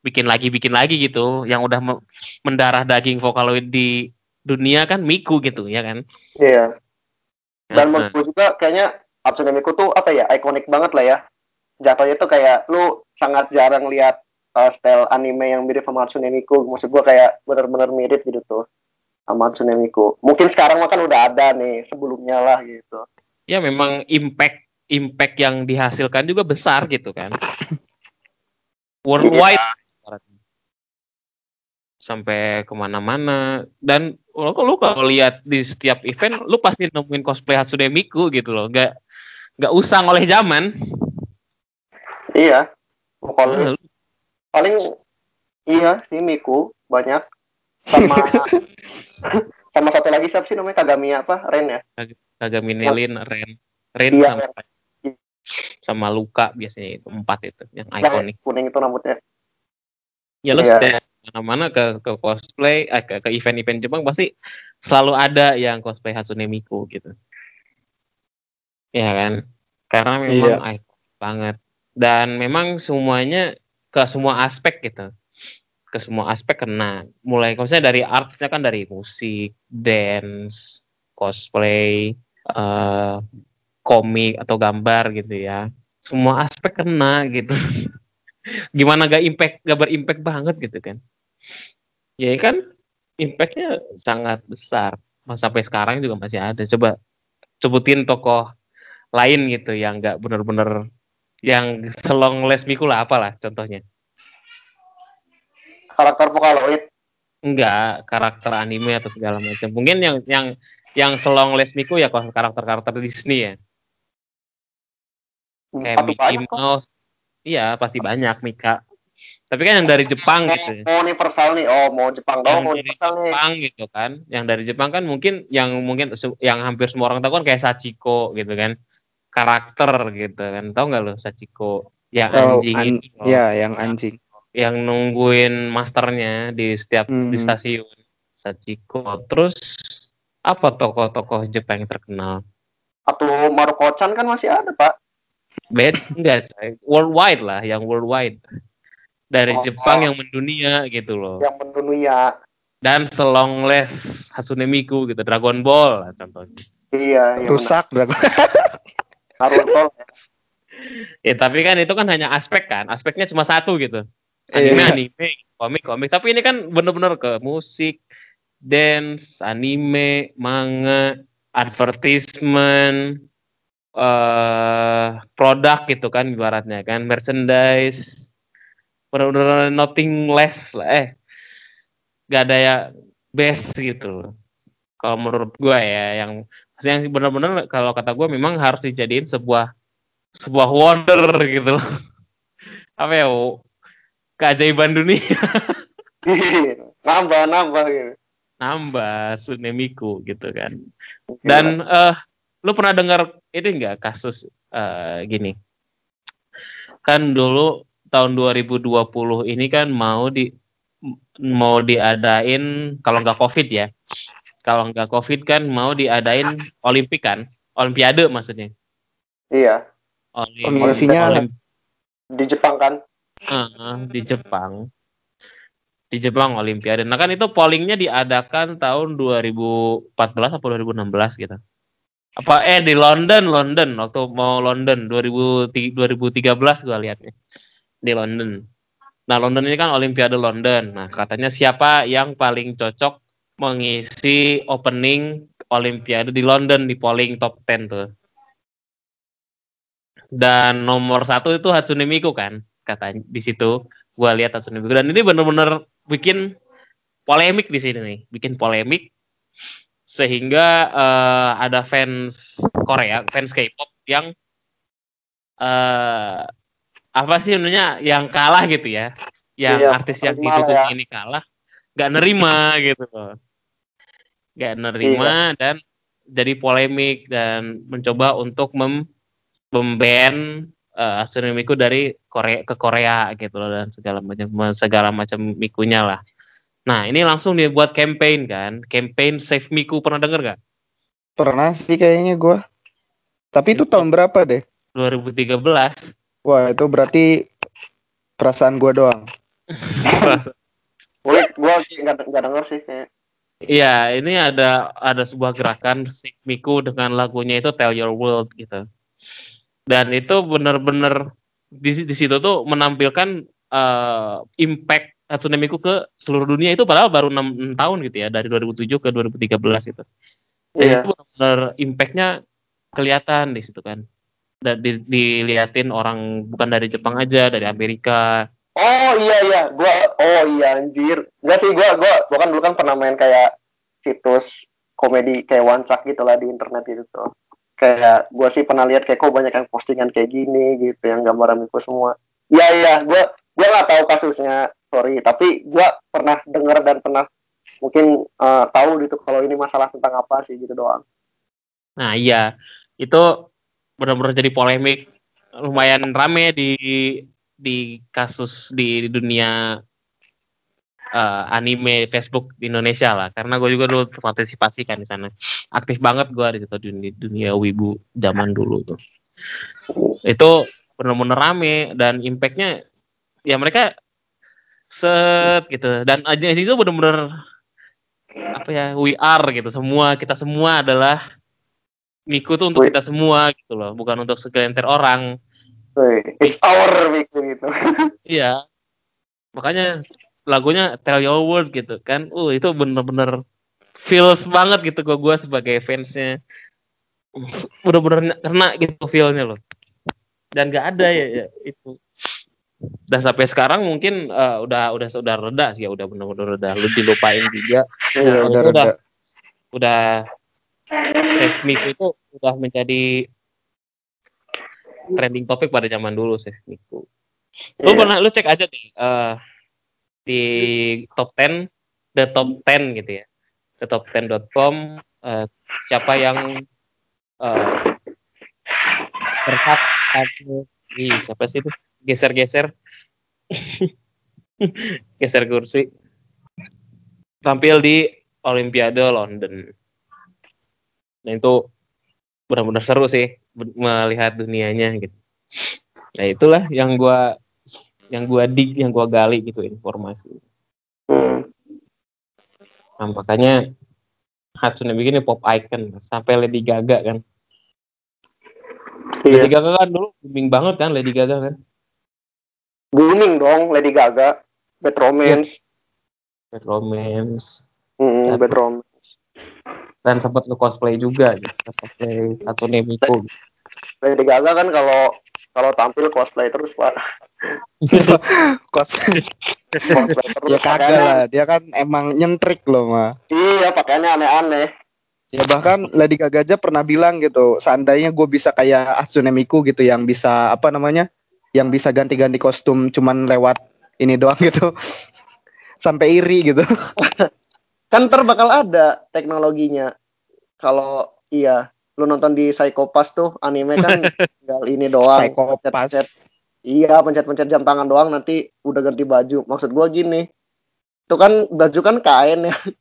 bikin lagi bikin lagi gitu. Yang udah me- mendarah daging Vocaloid di dunia kan Miku gitu ya kan? Iya. Dan Nah, menurut gue juga kayaknya Hatsune Miku tuh apa ya ikonik banget lah ya. Jatuhnya tuh kayak lu sangat jarang lihat uh, style anime yang mirip sama Hatsune Miku. Maksud gue kayak bener-bener mirip gitu tuh sama Hatsune Miku. Mungkin sekarang mah kan udah ada nih sebelumnya lah gitu. ya memang impact impact yang dihasilkan juga besar gitu kan worldwide sampai ke mana-mana dan lo, lu kalau lihat di setiap event lu pasti nemuin cosplay Hatsune Miku gitu loh nggak nggak usang oleh zaman Iya. Nah, paling iya sih Miku. Banyak. Sama sama satu lagi siapa sih namanya? Kagamiya apa? Ren ya? Kagak Minelin, Ren, Ren Iya, sama, sama Luka biasanya itu empat itu yang ikonik. kuning itu rambutnya. Ya lo Iya. setiap mana-mana ke ke cosplay, eh, ke, ke event-event Jepang pasti selalu ada yang cosplay Hatsune Miku gitu. Ya kan? Karena memang ikonik banget dan memang semuanya ke semua aspek gitu. Ke semua aspek kena. Mulai maksudnya dari artsnya kan dari musik, dance, cosplay, eh komik atau gambar gitu ya. Semua aspek kena gitu. Gimana gak impact, gak berimpact banget gitu kan. Ya kan impactnya sangat besar. mas- sampai sekarang juga masih ada coba sebutin tokoh lain gitu yang nggak bener-bener yang selong les Miku lah apalah contohnya. Karakter Vocaloid? Enggak karakter anime atau segala macam. Mungkin yang yang yang selong les Miku ya kalau karakter-karakter Disney ya. Kayak atau Mickey. Mouse. Iya pasti banyak Mika. Tapi kan yang dari Jepang Oh, gitu mau universal nih. Oh mau Jepang dong mau dari universal nih. Jepang gitu kan. Yang dari Jepang kan mungkin yang mungkin yang hampir semua orang tahu kan kayak Sachiko gitu kan karakter gitu kan tahu nggak lo Sachiko yang Oh, anjing an- itu loh. ya yang anjing. yang nungguin masternya di setiap di Mhm. stasiun Sachiko terus apa tokoh-tokoh Jepang yang terkenal atau Maruko-chan kan masih ada pak bed enggak coy. worldwide lah yang worldwide dari Oh. Jepang yang mendunia gitu loh yang mendunia dan selong les Hatsune Miku gitu Dragon Ball lah contohnya iya iya. Rusak Dragon. Ya tapi kan itu kan hanya aspek kan aspeknya cuma satu gitu. Iya. anime anime komik komik. Tapi ini kan bener-bener ke musik dance anime manga advertisement eh produk gitu kan ibaratnya kan merchandise. Bener-bener nothing less lah eh gak ada ya best gitu. Loh kalau menurut gue ya yang yang bener-bener kalau kata gue memang harus dijadiin sebuah sebuah wonder gitu loh. Apa ya keajaiban dunia. Nambah nambah gitu. Nambah Sunemiku gitu kan. Dan eh lu pernah dengar ini enggak kasus eh, gini? Kan dulu tahun 2020 ini kan mau di mau diadain kalau nggak covid ya kalau nggak covid kan mau diadain olimpik kan olimpiade maksudnya iya Kombinasinya Olim- di Jepang kan Heeh, di Jepang. Di Jepang Olimpiade. Nah kan itu pollingnya diadakan tahun 2014 atau 2016 gitu. Apa eh di London, London waktu mau London 2000, 2013 gua lihatnya di London. Nah London ini kan Olimpiade London. Nah katanya siapa yang paling cocok mengisi opening Olimpiade di London di polling top 10 tuh. Dan nomor satu itu Hatsune Miku kan katanya di situ. Gua lihat Hatsune Miku. Dan ini bener-bener bikin polemik di sini nih bikin polemik. Sehingga eh, ada fans Korea fans K-pop yang eh apa sih namanya yang kalah gitu ya. Yang Iya, artis yang didukung ya. ini kalah nggak nerima gitu loh nggak nerima dan jadi polemik dan mencoba untuk mem memban uh, Hatsune Miku dari Korea ke Korea gitu loh dan segala macam segala macam mikunya lah. Nah ini langsung dia buat campaign kan, campaign Save Miku pernah denger gak? Pernah sih kayaknya gua. Tapi itu tahun berapa deh? 2013. Wah, itu berarti perasaan gua doang. Gue nggak nggak denger sih kayak. Iya ini ada ada sebuah gerakan Save Miku dengan lagunya itu Tell Your World gitu. Dan itu bener-bener di, di situ tuh menampilkan eh, impact Hatsune Miku ke seluruh dunia itu padahal baru 6, tahun gitu ya dari 2007 ke 2013 gitu. Dan Iya. itu benar-benar impact-nya kelihatan di situ kan. Dan di- diliatin orang bukan dari Jepang aja, dari Amerika. Oh iya iya, gua oh iya anjir. Enggak sih gua gua gua kan dulu kan pernah main kayak situs komedi kayak track gitu lah di internet gitu tuh. Kayak gua sih pernah lihat kayak kok banyak yang postingan kayak gini gitu yang gambar Amiku semua. Iya iya, gua gua nggak tahu kasusnya, sorry, tapi gua pernah dengar dan pernah mungkin eh, tahu gitu kalau ini masalah tentang apa sih gitu doang. Nah iya, itu benar-benar jadi polemik lumayan rame di di kasus di dunia eh, anime Facebook di Indonesia lah. Karena gue juga dulu partisipasi kan di sana. Aktif banget gue di situ di dunia, wibu zaman dulu tuh. Itu benar-benar rame dan impactnya ya mereka set gitu. Dan aja itu benar-benar apa ya we are gitu. Semua kita semua adalah Miku tuh untuk kita semua gitu loh. Bukan untuk segelintir orang It's our week gitu. Iya. Makanya lagunya Tell Your World gitu kan. Uh itu bener-bener feels banget gitu gue gue sebagai fansnya bener-bener kena gitu feelnya loh dan gak ada ya, ya itu dan sampai sekarang mungkin eh, udah udah udah reda sih ya udah bener-bener reda lu dilupain juga Iya, udah udah reda. udah Save Miku itu udah menjadi trending topik pada zaman dulu Save Miku. Lu Iya. pernah lu cek aja nih eh, di top 10 the top 10 gitu ya. The top 10.com eh, siapa yang eh berhak di siapa sih itu geser-geser geser kursi tampil di Olimpiade London. Nah itu benar-benar seru sih melihat dunianya gitu. Nah itulah yang gua yang gua dig, yang gua gali gitu informasi. Hmm. Nah, makanya Hatsune Miku ini pop icon sampai Lady Gaga kan. Iya. Lady Gaga kan dulu booming banget kan Lady Gaga kan. Booming dong Lady Gaga, Bad Romance, Bad Romance Hmm, Bad Romance. Dan sempat ke cosplay juga gitu. Cosplay Hatsune Miku. Lady Gaga kan kalau kalau tampil cosplay terus pak. Kos Cosplay terus. ya kagak lah, dia kan emang nyentrik loh mah. Iya pakaiannya aneh-aneh. Ya bahkan Lady Gaga aja pernah bilang gitu, seandainya gue bisa kayak Hatsune Miku gitu yang bisa apa namanya, yang bisa ganti-ganti kostum cuman lewat ini doang gitu, sampai iri gitu. Kan ntar bakal ada teknologinya. Kalau iya, lu nonton di Psycho Pass tuh anime kan tinggal ini doang. Psychopath. Pencet-pencet. Iya, pencet-pencet jam tangan doang nanti udah ganti baju. Maksud gua gini. Itu kan baju kan kain ya.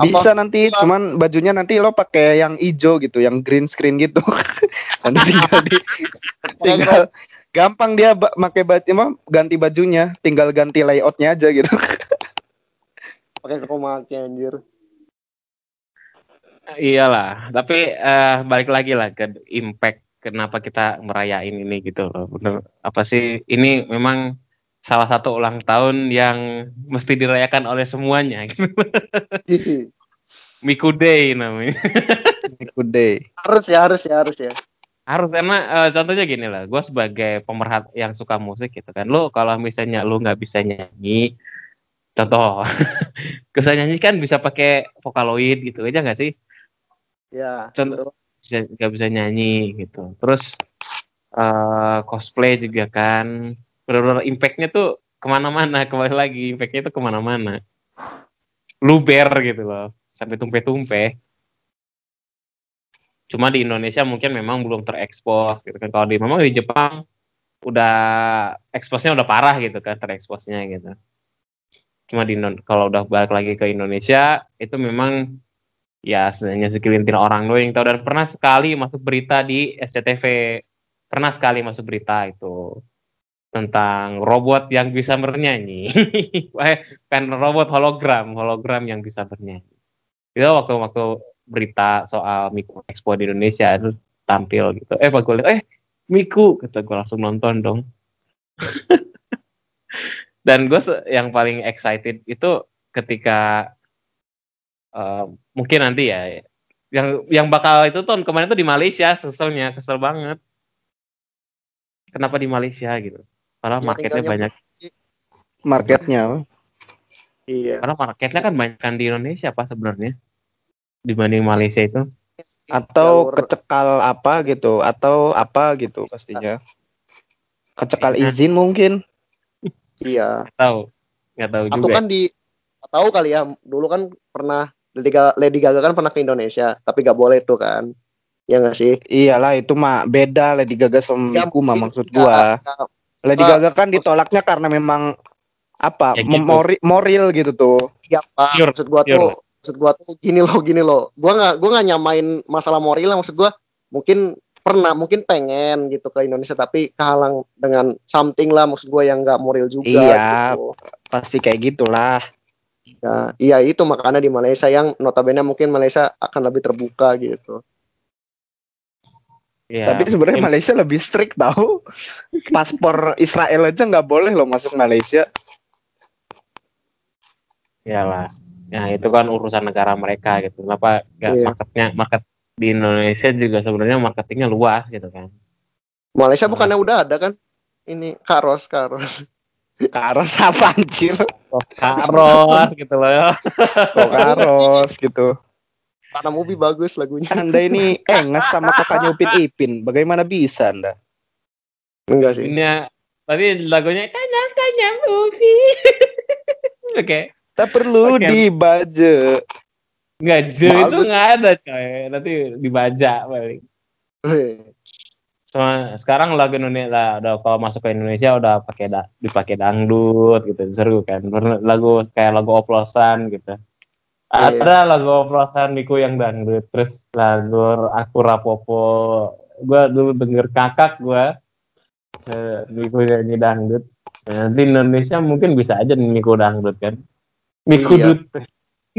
Bisa nanti, cuman bajunya nanti lo pakai yang hijau gitu, yang green screen gitu. nanti tinggal di, tinggal gampang dia ba- pakai baju emang ganti bajunya, tinggal ganti layoutnya aja gitu. Pakai key anjir. Iyalah, tapi eh, balik lagi lah ke impact kenapa kita merayain ini gitu loh. Bener apa sih ini memang salah satu ulang tahun yang mesti dirayakan oleh semuanya. gitu. Miku Day namanya. Good day. harus ya, harus ya, harus ya. Harus karena eh, contohnya gini lah, gue sebagai pemerhat yang suka musik gitu kan, lo kalau misalnya lo nggak bisa nyanyi, contoh, bisa nyanyi kan bisa pakai vokaloid gitu aja nggak sih? Ya. Contoh- bisa nggak bisa nyanyi gitu. Terus eh cosplay juga kan. Benar-benar impactnya tuh ke mana-mana kembali lagi impactnya tuh ke mana-mana. Luber gitu loh sampai tumpe-tumpe cuma di Indonesia mungkin memang belum terekspos gitu kan. Kalau di memang di Jepang udah eksposnya udah parah gitu kan tereksposnya gitu cuma di kalau udah balik lagi ke Indonesia itu memang ya sebenarnya segelintir orang doang yang tahu. Dan pernah sekali masuk berita di SCTV pernah sekali masuk berita itu tentang robot yang bisa bernyanyi. Kan robot hologram hologram yang bisa bernyanyi. Itu waktu-waktu berita soal Miku Expo di Indonesia itu tampil gitu. Eh pak gue liat eh Miku kata gue langsung nonton dong dan gue yang paling excited itu ketika eh, mungkin nanti ya yang yang bakal itu tahun kemarin tuh di Malaysia seselnya kesel banget kenapa di Malaysia gitu padahal Ya, marketnya banyak Marketnya. Iya. padahal marketnya kan banyak kan di Indonesia apa sebenarnya dibanding Malaysia itu Atau Jalur- kecekal apa gitu, atau apa gitu pastinya. Kecekal Iya. izin mungkin. Iya. nggak tahu nggak tahu Atau juga kan di nggak tahu kali ya, dulu kan pernah Lady Gaga, Lady Gaga kan pernah ke Indonesia, tapi gak boleh tuh kan. Ya nggak sih? Iyalah itu mah beda Lady Gaga sama Ya, Miku mah mungkin maksud gua. nggak- Lady Gaga kan ditolaknya karena memang apa Ya gitu. memori moral gitu tuh. Iya Pak, Pure, maksud gua pure. tuh maksud gua tuh gini loh gini loh. Gua nggak gua nggak nyamain masalah moral maksud gua mungkin pernah mungkin pengen gitu ke Indonesia tapi kehalang dengan something lah maksud gua yang nggak moral juga Iya. gitu. Pasti kayak gitulah. Ya, iya itu makanya di Malaysia yang notabene mungkin Malaysia akan lebih terbuka gitu. Ya, Tapi sebenarnya Malaysia lebih strict tahu. Paspor Israel aja nggak boleh loh masuk Malaysia. Iyalah. Nah itu kan urusan negara mereka gitu. Kenapa nggak Iya. marketnya market di Indonesia juga sebenarnya marketingnya luas gitu kan. Malaysia bukannya udah ada kan? Ini karos karos. Karos apa anjir? Oh, Karos gitu loh ya. Kok karos gitu. Tanam ubi bagus lagunya. Anda ini enges sama kakaknya Upin Ipin. Bagaimana bisa Anda? Enggak sih. Ini tapi lagunya kanyam kanyam ubi. Oke. Tak perlu dibaje. Nggak, J itu Bagus. nggak ada coy. Nanti dibaca paling. Cuma sekarang lagu Indonesia lah, udah kalau masuk ke Indonesia udah pakai da, dipakai dangdut gitu, seru kan. Lagu kayak lagu oplosan gitu. Iya. Ada lagu oplosan Miku yang dangdut, terus lagu aku rapopo. Gua dulu denger kakak gua eh, Miku nyanyi dangdut. Nah, nanti Indonesia mungkin bisa aja nih Miku dangdut kan. Miku Iya. dut.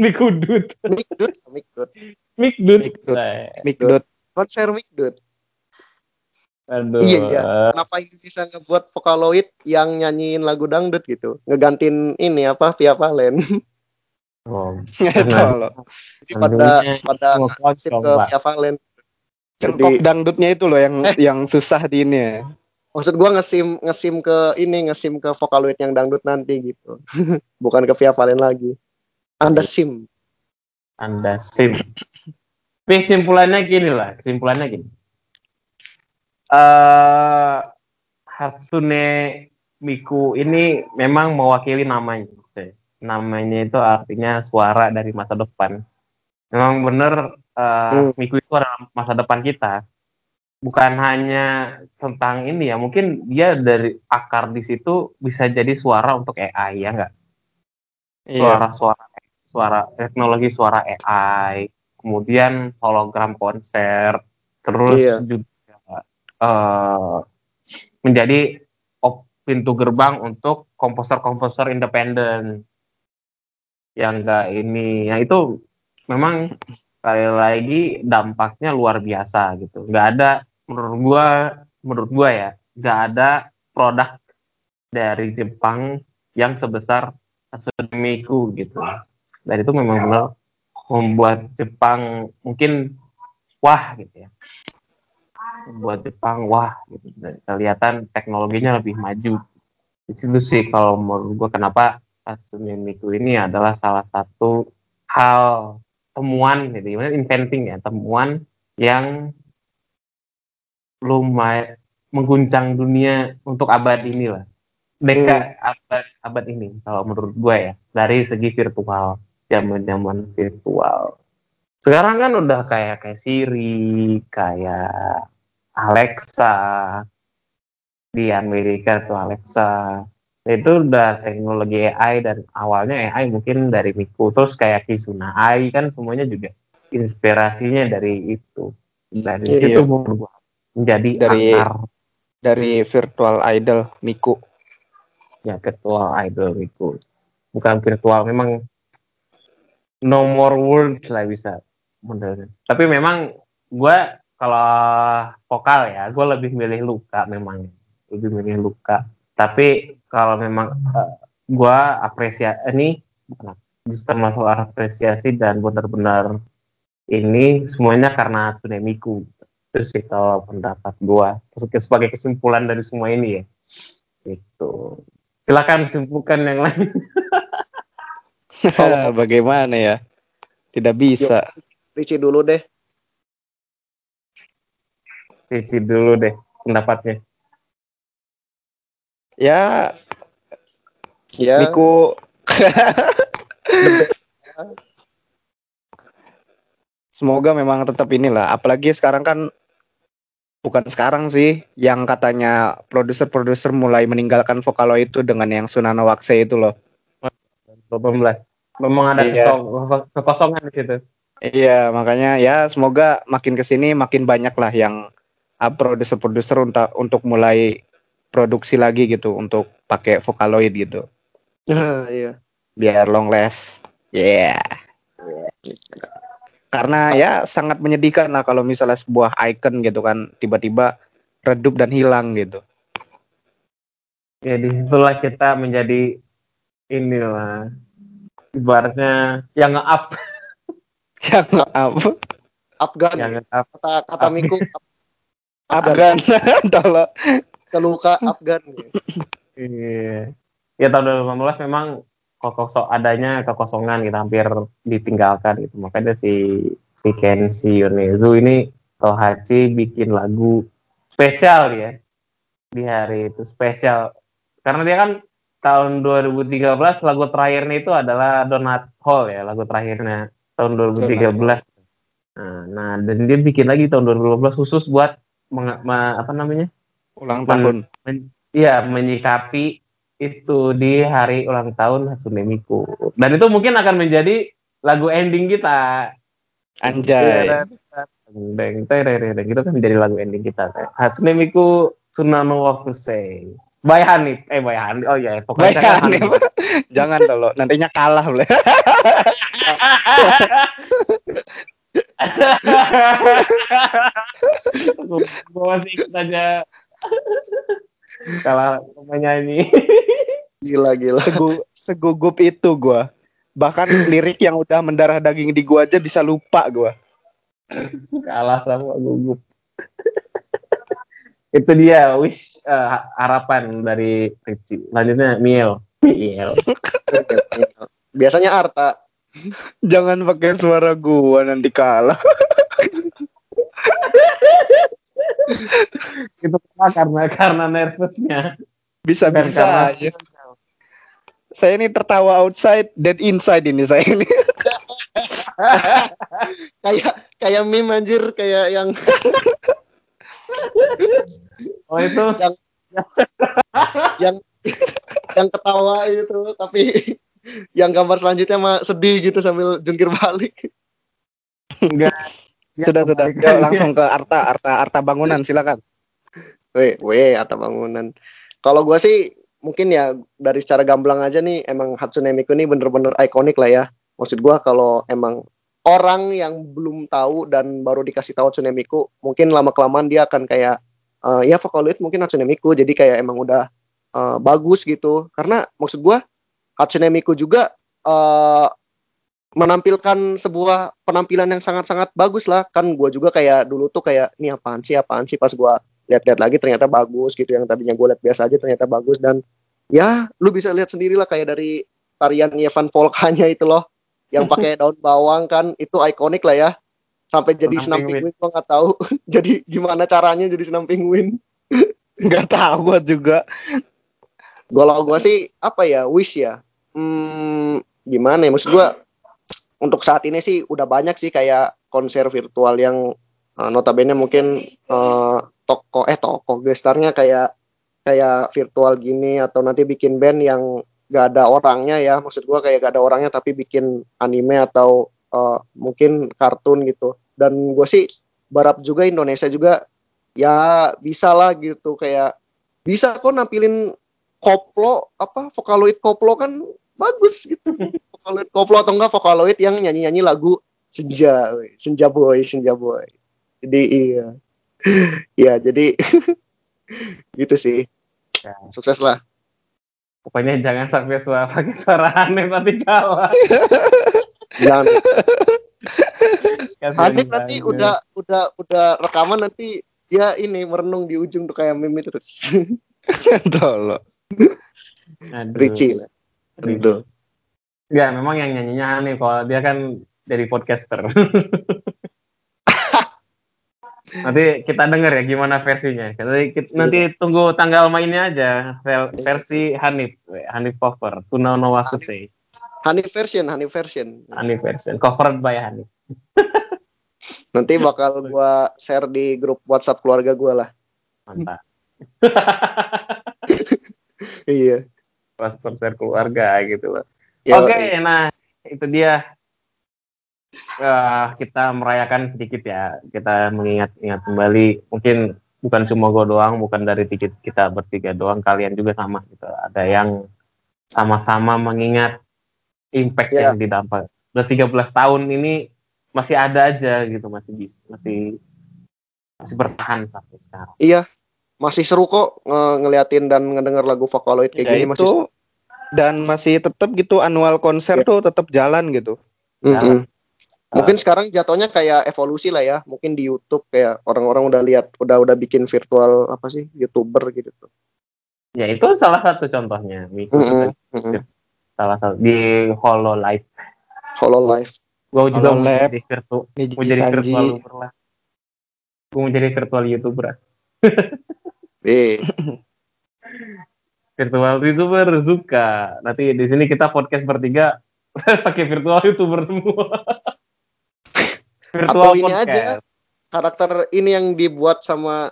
Miku dut. Mikdut, Mikdut. Mikdut. Mikdut. Nah, Mikdut. Konser Mikdut. Aduh. Iya, iya. Kenapa Indonesia ngebuat Vocaloid yang nyanyiin lagu dangdut gitu? Ngegantiin ini apa Via Valen. Oh. Jadi pada pada dong, ke. Via Valen. Jadi dangdutnya itu loh yang yang susah di ini ya. maksud gua ngesim ngesim ke ini ngesim ke Vocaloid yang dangdut nanti gitu. Bukan ke Via Valen lagi. Anda sim. Anda sim. Tapi kesimpulannya gini lah, kesimpulannya gini. eh Hatsune Miku ini memang mewakili namanya. Namanya itu artinya suara dari masa depan. Memang benar eh, Hmm. Miku itu adalah masa depan kita. Bukan hanya tentang ini ya, mungkin dia dari akar di situ bisa jadi suara untuk AI ya nggak? Iya. Suara teknologi suara AI kemudian hologram konser terus Iya. juga eh, menjadi op- pintu gerbang untuk komposer-komposer independen yang enggak ini yang itu memang sekali lagi dampaknya luar biasa gitu nggak ada menurut gua menurut gua ya nggak ada produk dari Jepang yang sebesar Asudemiku gitu. Dan itu memang benar membuat Jepang mungkin wah gitu ya. Membuat Jepang wah gitu. Dan kelihatan teknologinya lebih maju. Di situ sih kalau menurut gua kenapa Hatsune Miku ini adalah salah satu hal temuan gitu, gimana inventing ya, temuan yang lumayan mengguncang dunia untuk abad ini lah deka abad abad ini kalau menurut gue ya dari segi virtual zaman zaman virtual. Sekarang kan udah kayak kayak Siri kayak Alexa di Amerika tuh Alexa. Itu udah teknologi AI dan awalnya AI mungkin dari Miku. Terus kayak Kizuna AI kan semuanya juga inspirasinya dari itu. Dan Iya. itu gua menjadi Dari- akar. Dari virtual idol Miku. ya virtual idol itu bukan virtual memang no more words lah bisa bener tapi memang gue kalau vokal ya gue lebih milih luka memang. Lebih milih luka. Tapi kalau memang gue apresiasi ini bukan justru termasuk apresiasi dan benar-benar ini semuanya karena Tsunemiku itu sih kalau pendapat gue sebagai kesimpulan dari semua ini ya. Itu silakan simpulkan yang lain Bagaimana ya? Tidak bisa. Ricci dulu deh. Cici dulu deh pendapatnya Ya, Ya. Miku Semoga memang tetap inilah. Apalagi sekarang kan bukan sekarang sih yang katanya produser-produser mulai meninggalkan Vocaloid itu dengan yang Sunano Wakse itu loh. 18 memang ada Iya. kekosongan di situ Iya, makanya ya semoga makin ke sini makin banyak lah yang uh, produser-produser untuk untuk mulai produksi lagi gitu untuk pakai Vocaloid gitu. iya. biar long last. Yeah. Karena ya sangat menyedihkan lah kalau misalnya sebuah icon gitu kan tiba-tiba redup dan hilang gitu. ya di situlah kita menjadi inilah ibaratnya yang nge-up Yang apa? Afgan. yang nge-up Kata kata Miku Afgan. Tolong. keluka Afgan. Iya. Ya tahun 2018 memang kosong adanya kekosongan gitu hampir ditinggalkan gitu. Makanya si si Kenshi Yonezu ini Tohachi bikin lagu spesial ya di hari itu spesial karena dia kan tahun 2013 lagu terakhirnya itu adalah Donut Hall ya lagu terakhirnya tahun 2013 nah, nah dan dia bikin lagi tahun 2012 khusus buat meng- ma- apa namanya Ulang tahun. men- Iya, menyikapi itu di hari ulang tahun Hatsune Miku. Dan itu mungkin akan menjadi lagu ending kita. Anjay. Deng, terereng, itu kan menjadi lagu ending kita. Hatsune Miku Tsunano wa By Hanif. Eh, by Hanif. Oh iya, pokoknya kan Bayangin. Hanif. Jangan tolong, nantinya kalah boleh. Gue masih ikut aja. Kalau penyanyi. Gila gila. Segu, segugup itu gua. Bahkan lirik yang udah mendarah daging di gua aja bisa lupa gua. kalah sama gugup itu dia wish eh, harapan dari Ricci lanjutnya Miel Miel Biasanya Arta. Jangan pakai suara gua nanti kalah. itu karena karena nervousnya Bisa Dan bisa karena- aja. Saya ini tertawa outside dan inside ini saya ini. Kayak kayak meme anjir kayak yang oh itu yang yang yang ketawa itu tapi yang gambar selanjutnya mah sedih gitu sambil jungkir balik. enggak sudah sudah. Yuk, langsung ke Arta Arta Arta bangunan silakan. Weh, weh atau bangunan. Kalau gua sih mungkin ya dari secara gamblang aja nih emang Hatsune Miku ini bener-bener ikonik lah ya. Maksud gua kalau emang orang yang belum tahu dan baru dikasih tahu Hatsune Miku, mungkin lama kelamaan dia akan kayak eh, ya Vocaloid mungkin Hatsune jadi kayak emang udah eh, bagus gitu. Karena maksud gua Hatsune juga eh, menampilkan sebuah penampilan yang sangat-sangat bagus lah. Kan gua juga kayak dulu tuh kayak ini apaan sih apaan sih? Pas gua lihat-lihat lagi ternyata bagus gitu. Yang tadinya gue lihat biasa aja ternyata bagus. Dan ya lu bisa lihat sendiri lah kayak dari tarian Evan Polkanya itu loh yang pakai daun bawang kan itu ikonik lah ya sampai jadi Senam senam penguin. gua nggak tahu jadi gimana caranya jadi senam penguin Nggak tahu gua juga. kalau gua sih apa ya wish ya hmm, gimana ya maksud gua untuk saat ini sih udah banyak sih kayak konser virtual yang uh, notabene mungkin eh, toko eh toko gestarnya kayak kayak virtual gini atau nanti bikin band yang gak ada orangnya ya. Maksud gua kayak gak ada orangnya tapi bikin anime atau eh, mungkin kartun gitu. Dan gue sih berharap juga Indonesia juga ya bisa lah gitu. Kayak bisa kok nampilin koplo apa vokaloid koplo kan bagus gitu. Vokaloid koplo atau enggak vokaloid yang nyanyi-nyanyi lagu senja senja boy senja boy. Jadi iya. Ya jadi gitu sih. Ya. sukses lah pokoknya jangan sampai suara pakai suara aneh nanti kalah jangan. Hanif nanti udah udah udah rekaman nanti dia ini merenung di ujung tuh kayak meme terus. Tolong. Aduh. Ricci lah. Tentu Enggak, memang yang nyanyinya aneh kalau dia kan dari podcaster. nanti kita denger ya gimana versinya. Nanti, kita- nanti tunggu tanggal mainnya aja versi Hanif, Hanif cover, Tuna no Wakusei. Hanif version Hanif version Hanif version covered by Hanif. nanti bakal gua share di grup WhatsApp keluarga gua lah Mantap. iya Pas konser keluarga gitu loh. Oke, nah itu dia Eh, kita merayakan sedikit ya. Kita mengingat-ingat kembali. Mungkin bukan cuma gue doang, bukan dari tiga, kita bertiga doang. Kalian juga sama gitu. Ada yang sama-sama mengingat impact Ya. yang didampak. Udah 13 tahun ini masih ada aja gitu, masih bisa, masih masih bertahan sampai sekarang. iya masih seru kok nge- ngeliatin dan ngedenger lagu Vocaloid kayak Ya gini masih itu dan masih tetap gitu annual konser Iya. tuh tetap jalan gitu. Mm-mm. Mungkin sekarang jatuhnya kayak evolusi lah ya. Mungkin di YouTube kayak orang-orang udah lihat udah udah bikin virtual apa sih YouTuber gitu. Ya itu salah satu contohnya. Itu Mm-mm. salah satu di Hololive. Hololive. Gue juga mau jadi virtual, mau jadi virtual. YouTuber lah. Gue mau jadi virtual YouTuber. Eh, Virtual YouTuber suka. Nanti di sini kita podcast bertiga pakai virtual YouTuber semua. Virtual Atau ini aja. karakter ini yang dibuat sama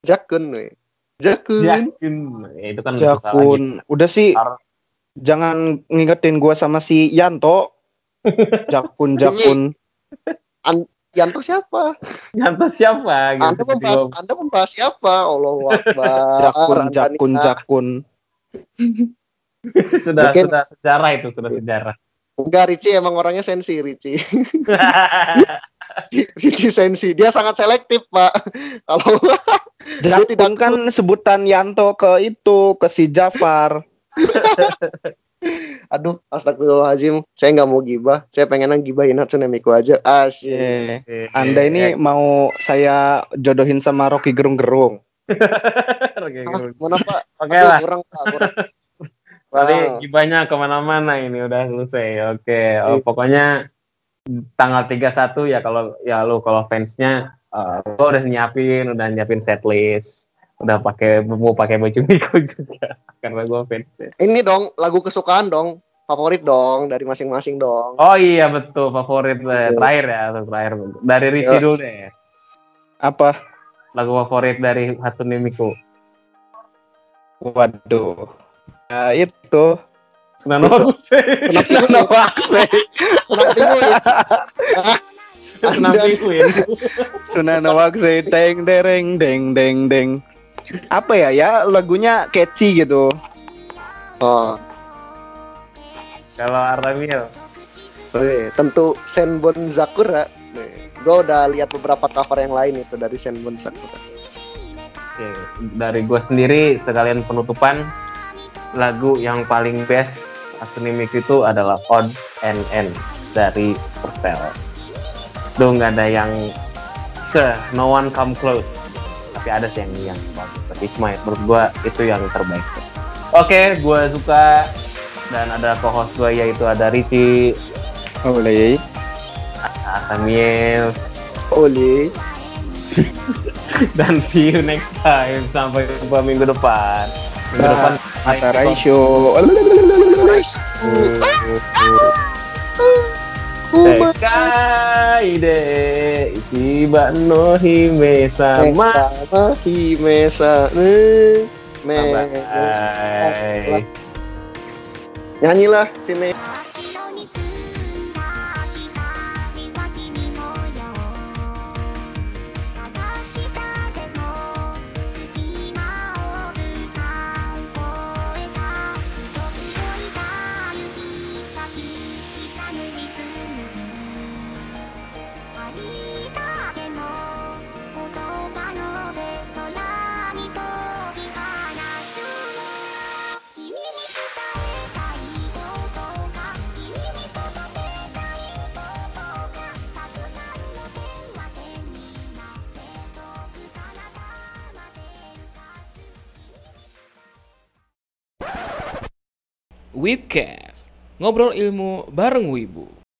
Jakun, we. Jakun. Yakin. Ya, itu kan. Jakun. Udah sih Ar- jangan ngingetin gua sama si Yanto. Jakun Jakun. Yanto siapa? Nyata siapa? Gitu. Anda membahas Anda membahas siapa? Allah Akbar. Jakun Anda Jakun nih, Jakun. sudah Mungkin- sudah sejarah itu sudah sejarah. Enggak, Ricci emang orangnya sensi, Ricci. Ricci sensi. Dia sangat selektif, Pak. Kalau Dia tidak- kan sebutan Yanto ke itu ke si Jafar. aduh, astagfirullahaladzim. Saya nggak mau gibah. Saya pengen gibahin Hatsune Miku aja. Asyik. Eh, Anda ini mau saya jodohin sama Rocky Gerung-Gerung. Oke, Ah, mana Pak? Oke lah. kurang Pak, kurang. Tadi Wow. gibahnya ke mana-mana ini udah selesai. Oke, oh, Iya. pokoknya tanggal 31 ya kalau ya lu kalau fansnya uh, gua udah nyiapin, udah nyiapin setlist, udah pakai mau pakai baju Miko juga karena gua fans. Ini dong lagu kesukaan dong, favorit dong dari masing-masing dong. Oh iya betul favorit eh, Iya. terakhir ya terakhir dari Ricci Iya. dulu deh. Apa? Lagu favorit dari Hatsune Miku. Waduh. Ya itu. Kenapa bingung ya? Senang Anda- Penguin. Sunana Wakse deng dereng deng deng deng. Apa ya ya lagunya catchy gitu. Oh, Kalau Aramil. Wih, tentu Senbon Sakura. Gue udah lihat beberapa cover yang lain itu dari Senbon Sakura. Oke, dari gue sendiri sekalian penutupan lagu yang paling best Miku itu adalah Odd and End dari Supercell. Tuh nggak ada yang ke No One Come Close. Tapi ada sih yang yang bagus. Tapi cuma menurut gue itu yang terbaik. Oke, gue suka dan ada co-host gue yaitu ada Ricci, Oleh. Samuel, Oli. dan see you next time sampai jumpa minggu depan. Minggu Nah, depan Atarai show. Sekai de Ichiba no hime sama. sama Himesa. Eh, me. Nyanyilah sini. Wibcast, ngobrol ilmu bareng Wibu.